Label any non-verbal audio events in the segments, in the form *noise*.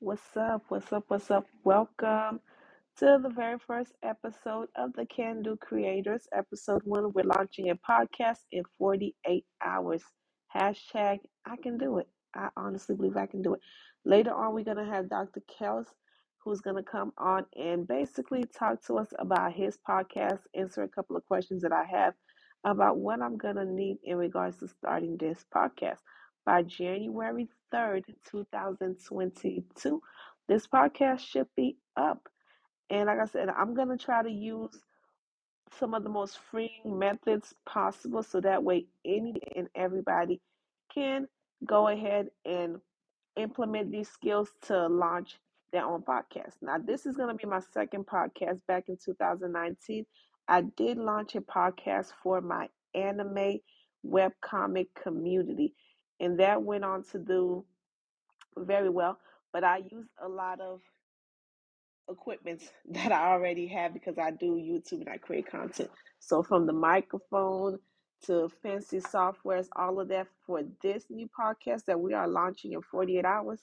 What's up? What's up? What's up? Welcome to the very first episode of the Can Do Creators. Episode one, we're launching a podcast in 48 hours. Hashtag I can do it. I honestly believe I can do it. Later on, we're going to have Dr. Kelz, who's going to come on and basically talk to us about his podcast, answer a couple of questions that I have about what I'm going to need in regards to starting this podcast by January 3rd, 2022. This podcast should be up. And like I said, I'm going to try to use some of the most freeing methods possible so that way any and everybody can go ahead and implement these skills to launch their own podcast. Now, this is going to be my second podcast back in 2019. I did launch a podcast for my anime webcomic community, and that went on to do very well. But I used a lot of equipment *laughs* that I already have because I do YouTube and I create content. So from the microphone to fancy softwares, all of that for this new podcast that we are launching in 48 hours,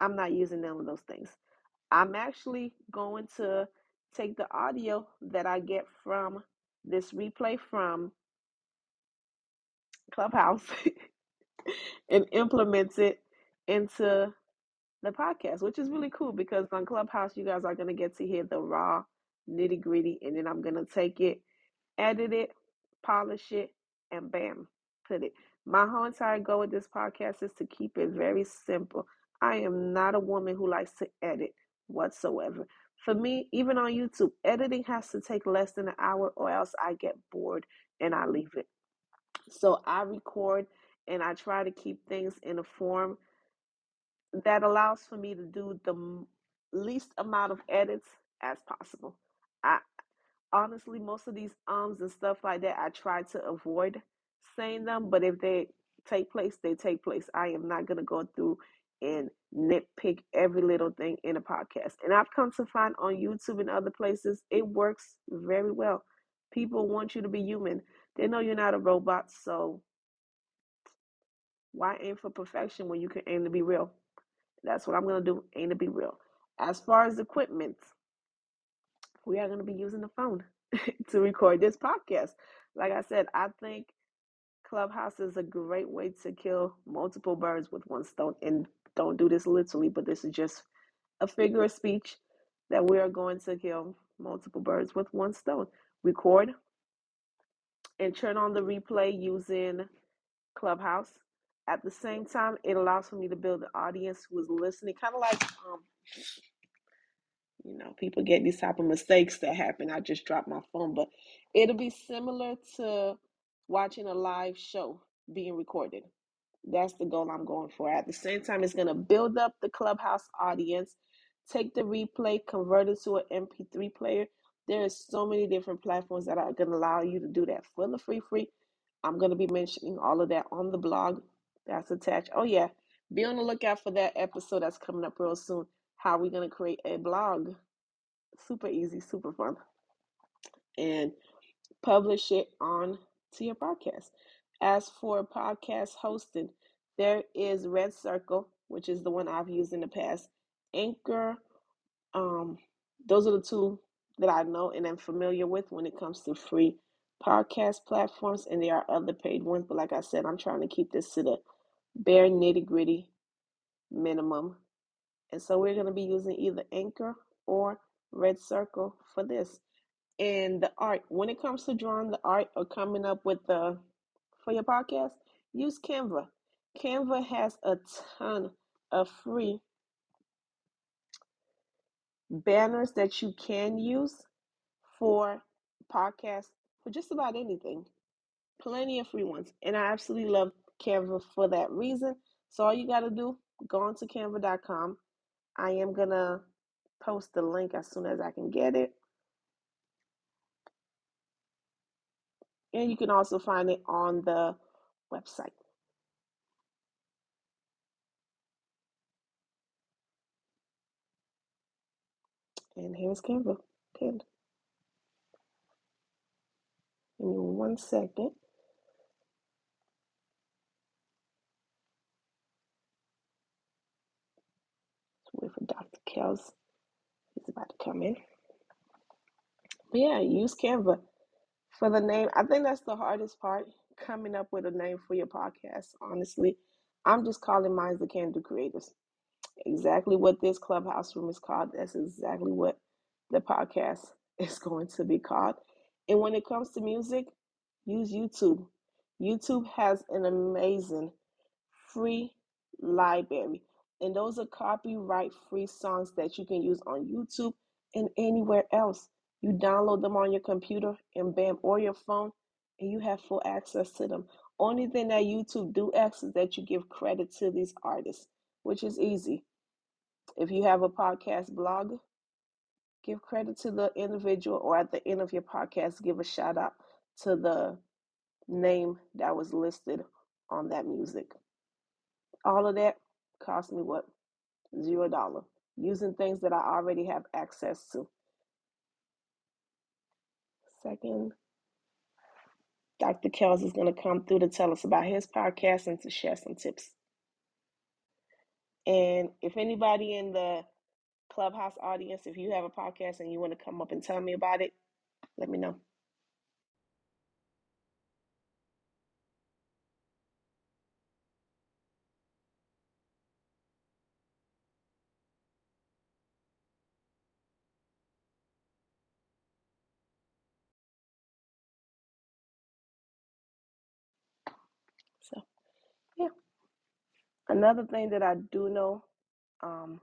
I'm not using none of those things. I'm actually going to take the audio that I get from this replay from Clubhouse *laughs* and implement it into the podcast, which is really cool because on Clubhouse, you guys are going to get to hear the raw nitty gritty, and then I'm going to take it, edit it, polish it, and bam, put it. My whole entire goal with this podcast is to keep it very simple. I am not a woman who likes to edit whatsoever. For me, even on YouTube, editing has to take less than an hour or else I get bored and I leave it. So I record and I try to keep things in a form that allows for me to do the least amount of edits as possible. I honestly, most of these ums and stuff like that, I try to avoid saying them, but if they take place, they take place. I am not going to go through and nitpick every little thing in a podcast. And I've come to find on YouTube and other places, it works very well. People want you to be human. They know you're not a robot, so why aim for perfection when you can aim to be real? That's what I'm going to do, aim to be real. As far as equipment, we are going to be using the phone *laughs* to record this podcast. Like I said, I think Clubhouse is a great way to kill multiple birds with one stone. And don't do this literally, but this is just a figure of speech that we are going to kill multiple birds with one stone. Record and turn on the replay using Clubhouse. At the same time, it allows for me to build an audience who is listening, kind of like um, you know, people get these type of mistakes that happen. I just dropped my phone, but it'll be similar to watching a live show being recorded. That's the goal I'm going for. At the same time, it's going to build up the clubhouse audience, take the replay, convert it to an MP3 player. There is so many different platforms that are going to allow you to do that for the free free. I'm going to be mentioning all of that on the blog that's attached. Oh yeah, be on the lookout for that episode that's coming up real soon. How we're to create a blog? Super easy, super fun. And publish it on to your podcast. As for podcast hosting, there is Red Circle, which is the one I've used in the past. Anchor, um, those are the two that I know and am familiar with when it comes to free podcast platforms. And there are other paid ones, but like I said, I'm trying to keep this to the bare nitty gritty minimum. And so we're going to be using either Anchor or Red Circle for this. And the art, when it comes to drawing the art or coming up with the for your podcast, use Canva. Canva has a ton of free banners that you can use for podcasts for just about anything. Plenty of free ones. And I absolutely love Canva for that reason. So all you got to do, go on to canva.com. I am going to post the link as soon as I can get it. And you can also find it on the website. And here's Canva pinned. Give me one second. It's Wait for Dr. Kelz. He's about to come in. But yeah, use Canva for the name. I think that's the hardest part, coming up with a name for your podcast. Honestly, I'm just calling mine the Can Do Creators. Exactly what this clubhouse room is called. That's exactly what the podcast *laughs* is going to be called. And when it comes to music, use YouTube. YouTube has an amazing free library. And those are copyright free songs that you can use on YouTube and anywhere else. You download them on your computer and bam, or your phone, and you have full access to them. Only thing that YouTube do ask is that you give credit to these artists, which is easy. If you have a podcast blog, give credit to the individual, or at the end of your podcast, give a shout out to the name that was listed on that music. All of that cost me what? Zero dollar. Using things that I already have access to. Second, Dr. Kelz is going to come through to tell us about his podcast and to share some tips. And if anybody in the Clubhouse audience, if you have a podcast and you want to come up and tell me about it, let me know. So, yeah. Another thing that I do know, um,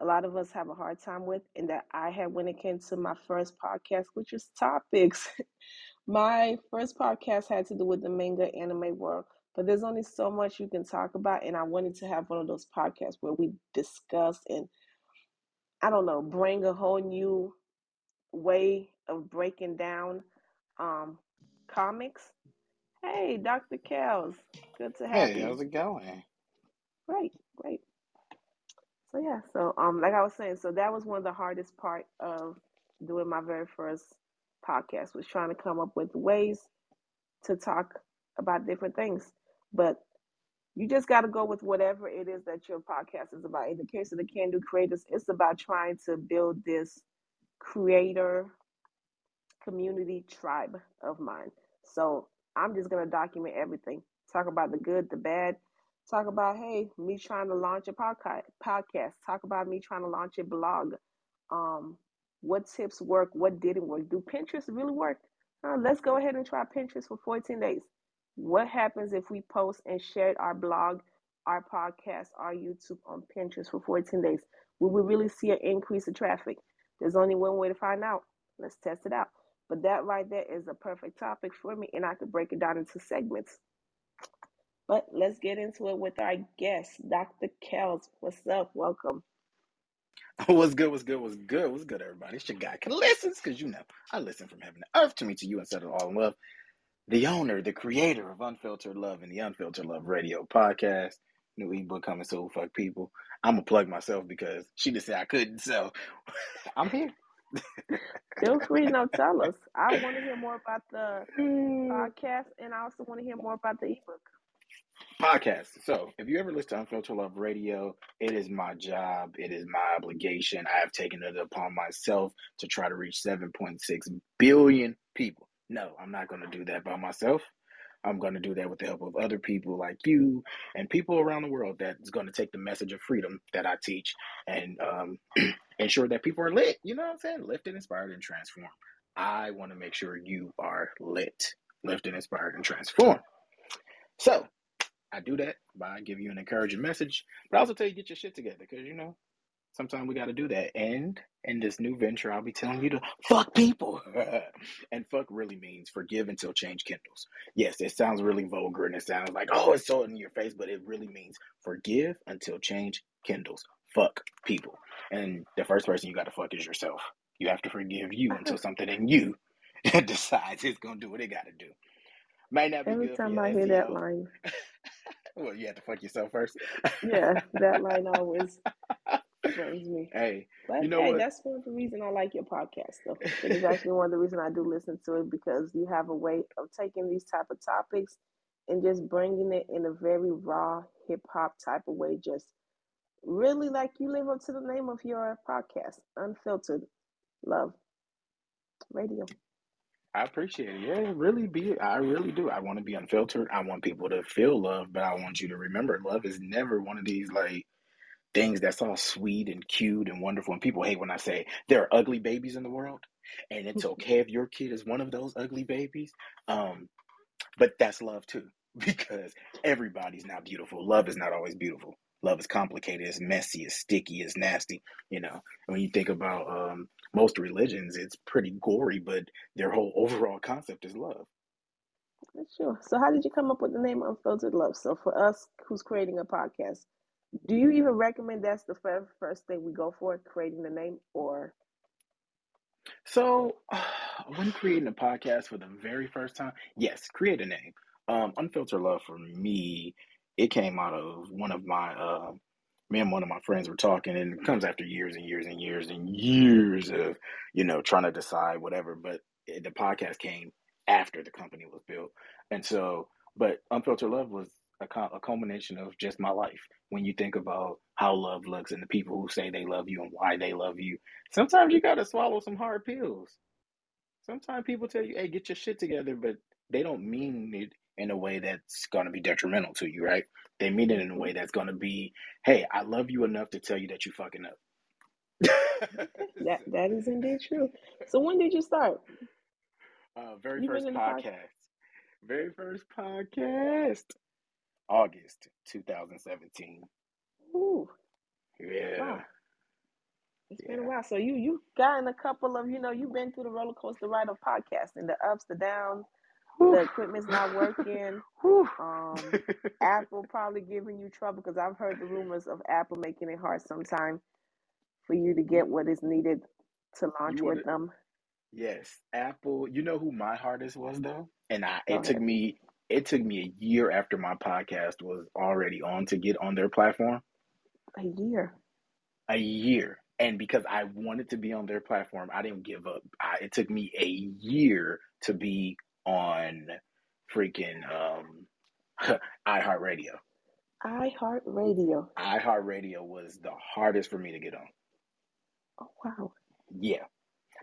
a lot of us have a hard time with, and that I had when it came to my first podcast, which is topics. *laughs* my first podcast had to do with the manga anime world, but there's only so much you can talk about, and I wanted to have one of those podcasts where we discuss and I don't know, bring a whole new way of breaking down um, comics. Hey, Dr. Kelz, good to have Hey, you. how's it going? Great, great. So yeah, so um, like I was saying, so that was one of the hardest part of doing my very first podcast was trying to come up with ways to talk about different things. But you just got to go with whatever it is that your podcast is about. In the case of the Can Do Creators, it's about trying to build this creator community tribe of mine. So I'm just gonna document everything. Talk about the good, the bad. Talk about hey, me trying to launch a podcast. Podcast. Talk about me trying to launch a blog. Um, what tips work? What didn't work? Do Pinterest really work? Uh, let's go ahead and try Pinterest for 14 days. What happens if we post and share our blog, our podcast, our YouTube on Pinterest for 14 days? Will we really see an increase in traffic? There's only one way to find out. Let's test it out. But that right there is a perfect topic for me, and I could break it down into segments. But let's get into it with our guest, Dr. Kelz. What's up? Welcome. *laughs* What's good? What's good? What's good? What's good, everybody? It's your guy can listen, because you know I listen from heaven to earth to me to you instead of all in love. The owner, the creator of Unfiltered Love and the Unfiltered Love Radio podcast. New ebook coming soon, fuck people. I'm gonna plug myself because she just said I couldn't, so I'm here. *laughs* Feel free to tell us. I want to hear more about the *laughs* podcast, and I also want to hear more about the ebook. Podcast. So, if you ever listen to Unfiltered Love Radio, it is my job, it is my obligation. I have taken it upon myself to try to reach 7.6 billion people. No, I'm not going to do that by myself. I'm going to do that with the help of other people like you and people around the world that's going to take the message of freedom that I teach and um, *clears throat* ensure that people are lit. You know what I'm saying? Lifted, inspired, and transformed. I want to make sure you are lit, lifted, inspired, and transformed. So, I do that by giving you an encouraging message, but I also tell you get your shit together because you know sometimes we got to do that. And in this new venture, I'll be telling you to fuck people, *laughs* and fuck really means forgive until change kindles. Yes, it sounds really vulgar and it sounds like oh it's so in your face, but it really means forgive until change kindles. Fuck people, and the first person you got to fuck is yourself. You have to forgive you until *laughs* something in you *laughs* decides it's gonna do what it got to do. Might not be Every time I hear that line, Well, you have to fuck yourself first. *laughs* yeah, that line always *laughs* brings me. hey, But you know hey, what? that's one of the reasons I like your podcast, though. It is actually one of the reasons I do listen to it because you have a way of taking these type of topics and just bringing it in a very raw hip hop type of way, just really like you live up to the name of your podcast, Unfiltered Love Radio. I appreciate it. Yeah, really be. I really do. I want to be unfiltered. I want people to feel love, but I want you to remember, love is never one of these like things that's all sweet and cute and wonderful. And people hate when I say there are ugly babies in the world, and it's *laughs* okay if your kid is one of those ugly babies. Um, but that's love too, *laughs* because everybody's not beautiful. Love is not always beautiful. Love is complicated, it's messy, it's sticky, it's nasty. You know, when you think about um, most religions, it's pretty gory, but their whole overall concept is love. Sure. So, how did you come up with the name Unfiltered Love? So, for us who's creating a podcast, do you even recommend that's the first thing we go for, creating the name, or? So, *sighs* when creating a podcast for the very first time, yes, create a name. Um, Unfiltered Love for me, it came out of one of my, uh, me and one of my friends were talking, and it comes after years and years and years and years of, you know, trying to decide whatever. But it, the podcast came after the company was built, and so, but Unfiltered Love was a, a culmination of just my life. When you think about how love looks and the people who say they love you and why they love you, sometimes you got to swallow some hard pills. Sometimes people tell you, hey, get your shit together, but they don't mean it in a way that's going to be detrimental to you, right? They mean it in a way that's going to be, hey, I love you enough to tell you that you're fucking up. *laughs* that that is indeed true. So when did you start? Uh, very you first podcast. podcast. Very first podcast. August 2017. Ooh. Yeah. Wow. It's yeah. been a while. So you you've gotten a couple of, you know, you've been through the roller coaster ride of podcasting, the ups, the downs. The equipment's not working. um, *laughs* Apple probably giving you trouble because I've heard the rumors of Apple making it hard sometime for you to get what is needed to launch with them. Yes, Apple. You know who my hardest was though, and I Go it ahead. took me it took me a year after my podcast was already on to get on their platform. A year. A year. And because I wanted to be on their platform, I didn't give up. I, it took me a year to be on freaking um, *laughs* iHeartRadio. iHeartRadio. iHeartRadio was the hardest for me to get on. Oh, wow. Yeah.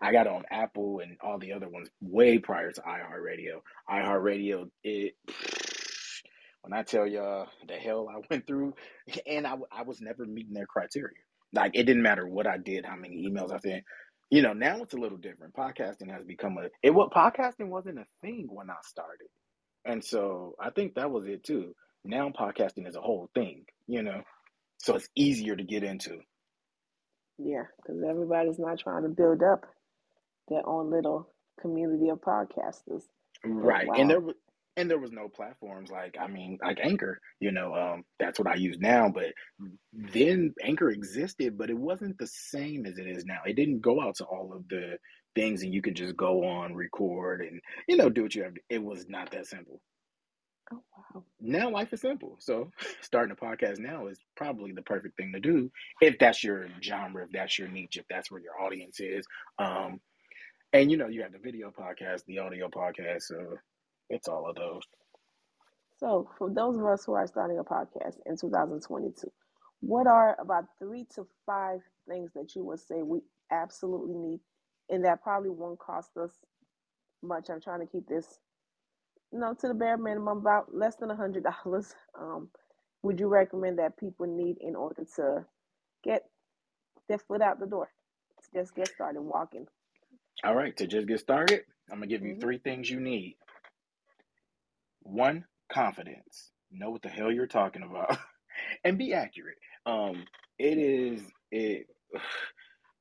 I got on Apple and all the other ones way prior to iHeartRadio. iHeartRadio, it *sighs* when I tell y'all the hell I went through, and I, I was never meeting their criteria. Like it didn't matter what I did, how many emails I sent. You know, now it's a little different. Podcasting has become a it what podcasting wasn't a thing when I started. And so I think that was it too. Now podcasting is a whole thing, you know. So it's easier to get into. Yeah, because everybody's not trying to build up their own little community of podcasters. Right. Wow. And there was and there was no platforms like I mean like Anchor, you know, um that's what I use now, but then Anchor existed, but it wasn't the same as it is now. It didn't go out to all of the things and you could just go on, record and you know, do what you have to. It was not that simple. Oh wow. Now life is simple. So *laughs* starting a podcast now is probably the perfect thing to do if that's your genre, if that's your niche, if that's where your audience is. Um and you know, you have the video podcast, the audio podcast, so it's all of those. So, for those of us who are starting a podcast in 2022, what are about three to five things that you would say we absolutely need and that probably won't cost us much? I'm trying to keep this, you know, to the bare minimum, about less than a hundred dollars. Um, would you recommend that people need in order to get their foot out the door, to just get started walking? All right, to just get started, I'm gonna give you mm-hmm. three things you need. One, confidence. Know what the hell you're talking about, *laughs* and be accurate. Um, it is it. *sighs*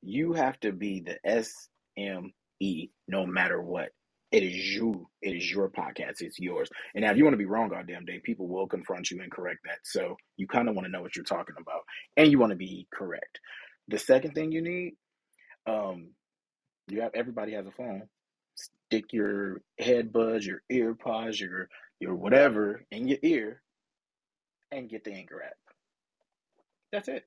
You have to be the SME no matter what. It is you. It is your podcast. It's yours. And now, if you want to be wrong, goddamn day, people will confront you and correct that. So you kind of want to know what you're talking about, and you want to be correct. The second thing you need, um, you have everybody has a phone. Stick your head buds, your ear pods, your your whatever in your ear, and get the Anchor app. That's it.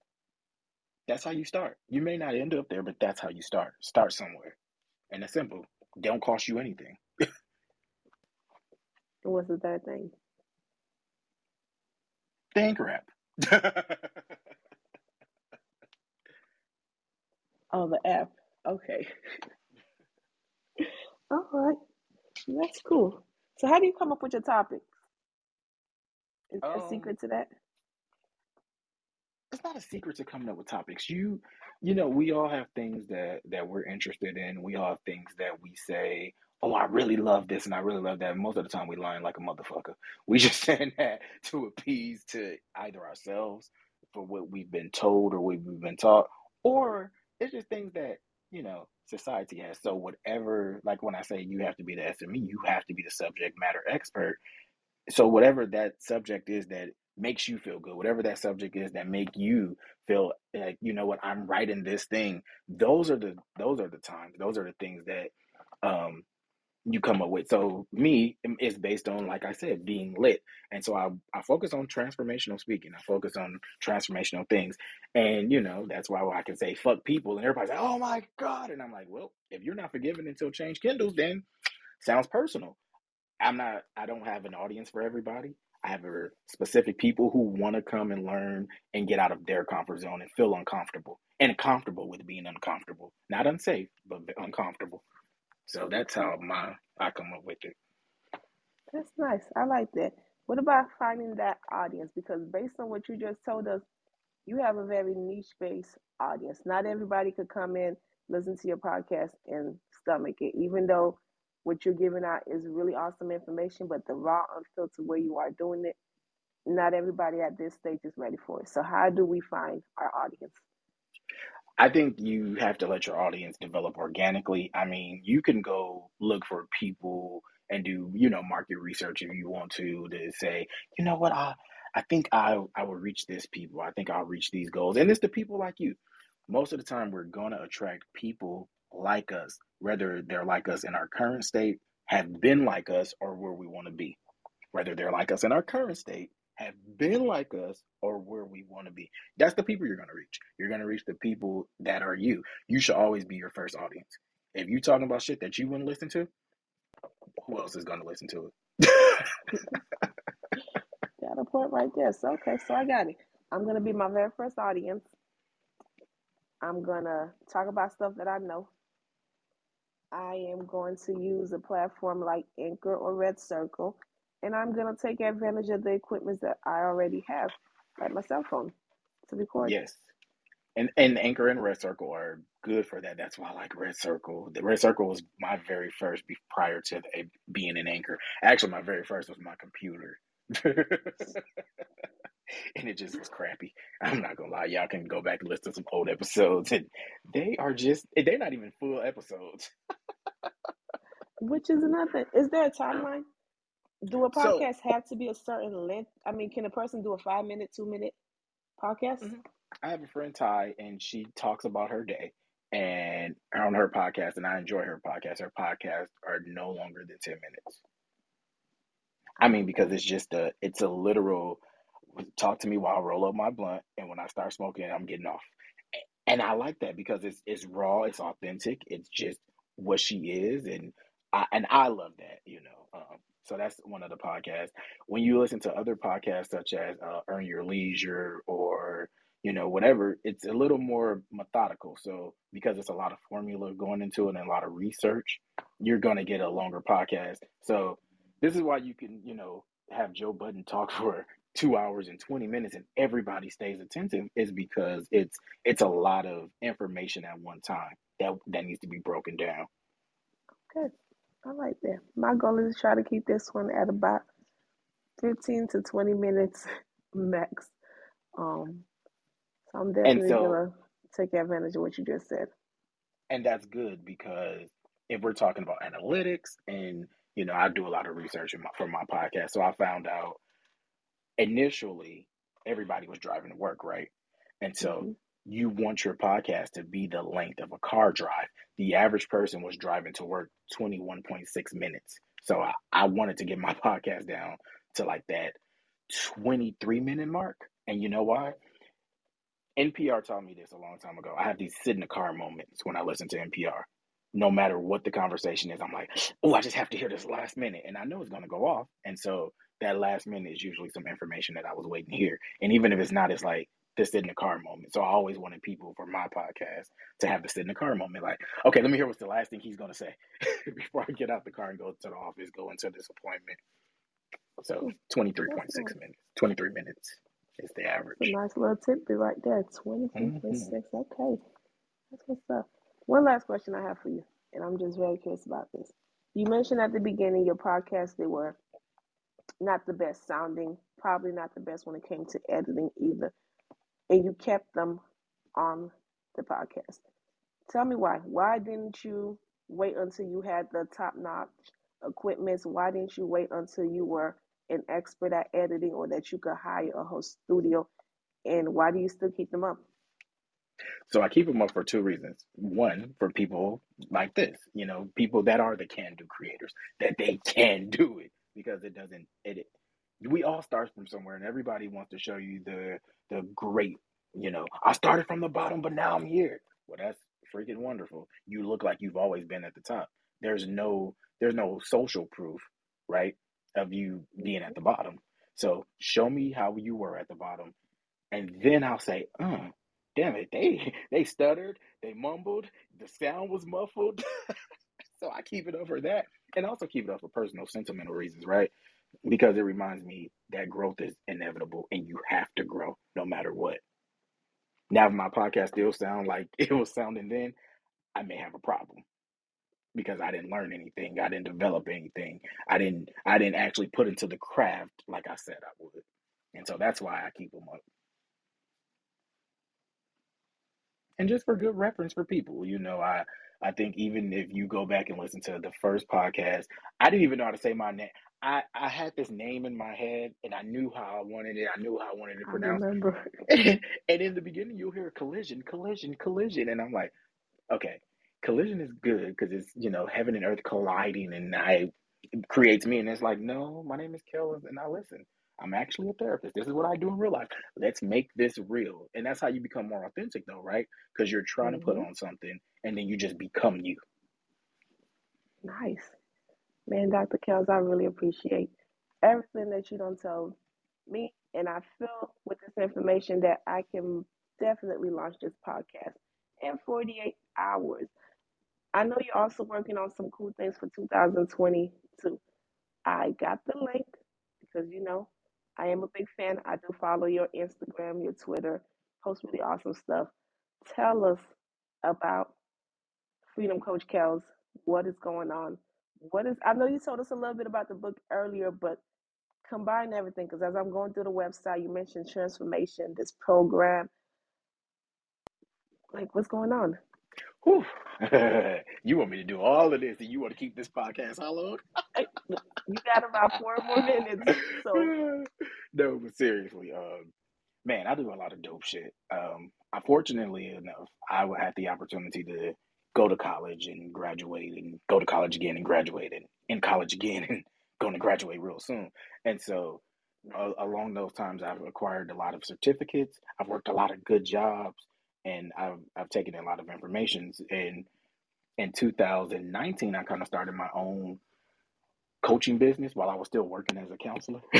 That's how you start. You may not end up there, but that's how you start. Start somewhere, and it's simple. Don't cost you anything. What's the third thing? The Anchor app. *laughs* Oh, the app. Okay. *laughs* All right. That's cool. So, how do you come up with your topics? Is there a Um, secret to that? it's not a secret to coming up with topics. You, you know, we all have things that that we're interested in. We all have things that we say, "Oh, I really love this," and I really love that. Most of the time, we lying like a motherfucker. *laughs* We just saying that to appease to either ourselves for what we've been told or what we've been taught, or it's just things that you know society has. So whatever, like when I say you have to be the SME, you have to be the subject matter expert so whatever that subject is that makes you feel good whatever that subject is that make you feel like you know what i'm writing this thing those are the those are the times those are the things that um you come up with so me it's based on like i said being lit and so i i focus on transformational speaking i focus on transformational things and you know that's why i can say fuck people and everybody's like oh my god and i'm like well if you're not forgiven until change kindles then sounds personal I'm not I don't have an audience for everybody. I have specific people who want to come and learn and get out of their comfort zone and feel uncomfortable and comfortable with being uncomfortable. Not unsafe, but uncomfortable. So that's how my I come up with it. That's nice. I like that. What about finding that audience? Because based on what you just told us, you have a very niche based audience. Not everybody could come in, listen to your podcast, and stomach it, even though what you're giving out is really awesome information, but the raw, unfiltered way you are doing it, not everybody at this stage is ready for it. So, how do we find our audience? I think you have to let your audience develop organically. I mean, you can go look for people and do, you know, market research if you want to to say, you know what, I I think I I will reach this people. I think I'll reach these goals. And it's the people like you. Most of the time we're to attract people like us, whether they're like us in our current state, have been like us or where we want to be whether they're like us in our current state, have been like us, or where we want to be. That's the people you're going to reach. You're going to reach the people that are you. You should always be your first audience. If you're talking about shit that you wouldn't listen to, who else is going to listen to it? *laughs* Got a point right there. So, okay, so I got it. I'm going to be my very first audience. I'm going to talk about stuff that I know. I am going to use a platform like Anchor or Red Circle, and I'm going to take advantage of the equipment that I already have, like my cell phone, to record. yes. And and Anchor and Red Circle are good for that. That's why I like Red Circle. The Red Circle was my very first be- prior to the, being an Anchor. Actually, my very first was my computer. *laughs* and it just was crappy. I'm not gonna lie, y'all can go back and listen to some old episodes, and they are just they're not even full episodes. *laughs* Which is another. Is there a timeline? Do a So podcast have to be a certain length? I mean, can a person do a five minute, two minute podcast? mhm. I have a friend Ty, and she talks about her day and on her podcast, and I enjoy her podcast. Her podcasts are no longer than ten minutes. I mean, because it's just a it's a literal talk to me while I roll up my blunt, and when I start smoking, I'm getting off. And I like that because it's it's raw, it's authentic, it's just what she is, and I and I love that, you know. Um, so that's one of the podcasts. When you listen to other podcasts such as uh, Earn Your Leisure or you know whatever, it's a little more methodical. So because it's a lot of formula going into it and a lot of research, you're gonna get a longer podcast. So this is why you can you know have Joe Budden talk *laughs* for two hours and 20 minutes and everybody stays attentive is because it's it's a lot of information at one time that that needs to be broken down Good. I like that. My goal is to try to keep this one at about 15 to 20 minutes *laughs* max. Um, so I'm definitely so gonna take advantage of what you just said. and that's good because if we're talking about analytics and you know i do a lot of research in my, for my podcast so i found out initially everybody was driving to work right and so hmm you want your podcast to be the length of a car drive the average person was driving to work 21.6 minutes. So i, I wanted to get my *laughs* podcast down to like that 23 minute mark. And you know why? Npr taught me this a long time ago. I have these sit in the car moments when i listen to npr no matter what the conversation is i'm like oh i just have to hear this last minute. And i know it's going to go off. And so that last minute is usually some information that i was waiting to hear. And even if it's not it's like the sit in the car moment. So I always wanted people for my podcast to have the sit in the car moment. Like, okay, let me hear what's the last thing he's gonna say *laughs* before I get out the car and go to the office, go into this appointment. So twenty three point six minutes. Twenty three minutes is the average. a nice little tidbit right there. Twenty three point six. Mm-hmm. Okay. That's what's up. One last question I have for you, and I'm just very curious about this. You mentioned at the beginning your podcast they were not the best sounding, probably not the best when it came to editing either. And you kept them on the podcast. Tell me why. Why didn't you wait until you had the top notch equipment? Why didn't you wait until you were an expert at editing or that you could hire a whole studio? And why do you still keep them up? So I keep them up for two reasons. One, for people like this, you know, people that are the can do creators, that they can do it because it doesn't it, we all start from somewhere and everybody wants to show you the the great, you know, I started from the bottom but now I'm here. Well, that's freaking wonderful. You look like you've always been at the top. There's no there's no social proof, right, of you being at the bottom. So show me how you were at the bottom, and then I'll say, uh, damn it, they they stuttered, they mumbled, the sound was muffled. *laughs* so I keep it up for that, and also keep it up for personal sentimental reasons, right? Because it reminds me that growth is inevitable, and you have to grow no matter what. Now, if my podcast still sound like *laughs* it was sounding then, I may have a problem because I didn't learn anything, I didn't develop anything, I didn't I didn't actually put into the craft like I said I would, and so that's why I keep them up. and just for good reference for people. You know, I I think even if you go back and listen to the first podcast, I didn't even know how to say my name. I, I had this name in my head and I knew how I wanted it. I knew how I wanted it I pronounced. remember. *laughs* *laughs* and in the beginning, you'll hear collision, collision, collision. And I'm like, okay, collision is good because it's, you know, heaven and earth colliding and I it creates me. And it's like, no, my name is Kellis and I listen. I'm actually a therapist. This is what I do in real life. Let's make this real. And that's how you become more authentic, though, right? Because you're trying to put hmm on something and then you just become you. Nice. Man, Dr. Kelz, I really appreciate everything that you don't tell me. And I feel with this information that I can definitely launch this podcast in 48 hours. I know you're also working on some cool things for 2022. I got the link because you know I am a big fan. I do follow your Instagram, your Twitter, post really awesome stuff. Tell us about Freedom Coach Kelz. What is going on? What is I know you told us a little bit about the book earlier, but combine everything because as I'm going through the website, you mentioned transformation, this program. Like, what's going on? Whew. *laughs* you want me to do all of this and you want to keep this podcast hollowed? You got about four more minutes, so *laughs* no, but seriously, um, man, I do a lot of dope shit. Um, unfortunately enough, I would have the opportunity to go to college and graduate and go to college again and graduate and in college again *laughs* and going to graduate real soon. And so, along those times, I've acquired a lot of certificates. I've worked a lot of good jobs, and I've I've taken a lot of information. And in 2019, I kind of started my own coaching business while I was still working as a counselor. *laughs*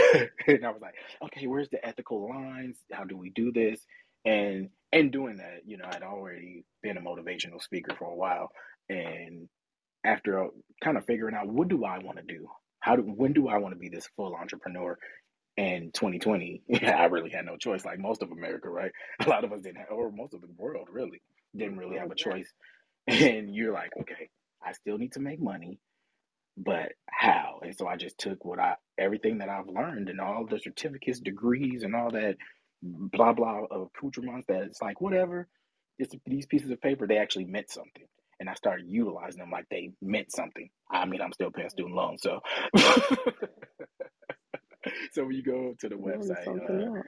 and I was like, okay, where's the ethical lines? How do we do this? And and doing that, you know, I'd already been a motivational speaker for a while. And after kind of figuring out what do I want to do? How do when do I want to be this full entrepreneur? In 2020, *laughs* I really had no choice, like most of America, right? *laughs* A lot of us didn't have, or most of the world really didn't really have a choice. *laughs* And you're like, okay, I still need to make money but how? And so I just took what I everything that I've learned and all the certificates, degrees, and all that blah blah of accoutrements that it's like whatever. It's these pieces of paper they actually meant something, and I started utilizing them like they meant something. I mean, I'm still paying student loans, so *laughs* so when you go to the website, uh,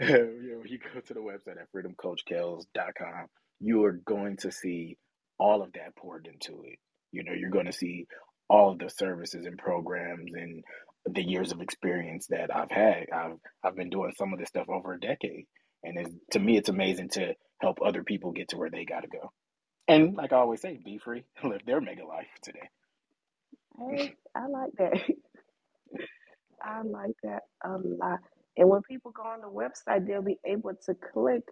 you know, you go to the website at freedomcoachkelz.com, you are going to see all of that poured into it. You know, you're going to see all of the services and programs and the years of experience that I've had. I've I've been doing some of this stuff over a decade, and to me, it's amazing to help other people get to where they got to go. And like I always say, be free, *laughs* live their mega life today. Hey, I like that. *laughs* I like that a lot. And when people go on the website, they'll be able to click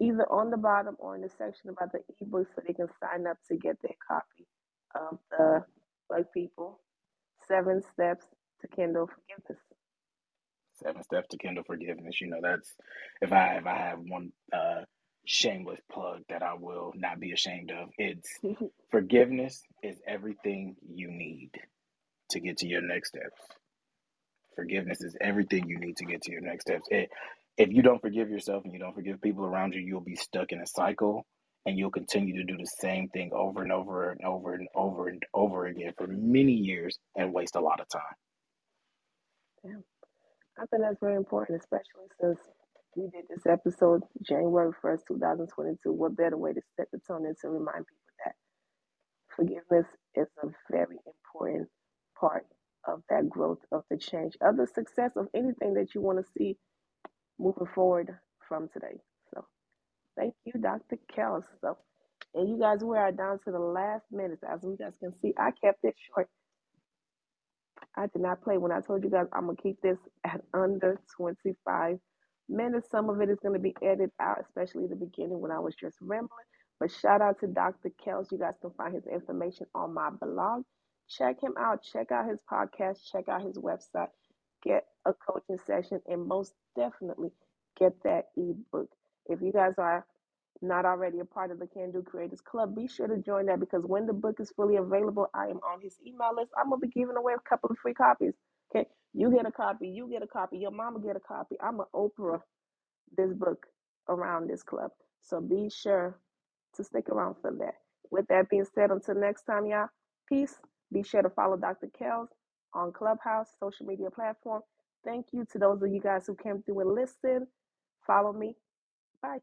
either on the bottom or in the section about the ebook so they can sign up to get their copy of the Black People Seven Steps to Kindle Forgiveness. Seven steps to Kindle forgiveness. You know, that's if I if I have one uh shameless plug that I will not be ashamed of. It's *laughs* forgiveness is everything you need to get to your next steps. Forgiveness is everything you need to get to your next steps. It, if you don't forgive yourself and you don't forgive people around you, you'll be stuck in a cycle and you'll continue to do the same thing over and over and over and over and over again for many years and waste a lot of time. I think that's very important, especially since we did this episode January 1st, 2022. What better way to set the tone than to remind people that forgiveness is a very important part of that growth, of the change, of the success of anything that you want to see moving forward from today. So thank you, Dr. Kelz. So and you guys we are down to the last minutes. As you guys can see, I kept it short. I did not play when I told you guys I'm gonna keep this at under 25 minutes. Some of it is gonna be edited out, especially the beginning when I was just rambling. But shout out to Dr. Kelz. You guys can find his information on my blog. Check him out. Check out his podcast. Check out his website. Get a coaching session and most definitely get that ebook. If you guys are not already a part of the Can Do Creators Club, be sure to join that because when the book is fully available, I am on his email list. I'm gonna be giving away a couple of free copies. Okay, you get a copy, you get a copy, your mama get a copy. I'm an Oprah this book around this club. So be sure to stick around for that. With that being said, until next time, y'all, peace. Be sure to follow Dr. Kelz on Clubhouse, social media platform. Thank you to those of you guys who came through and listened. Follow me. Bye.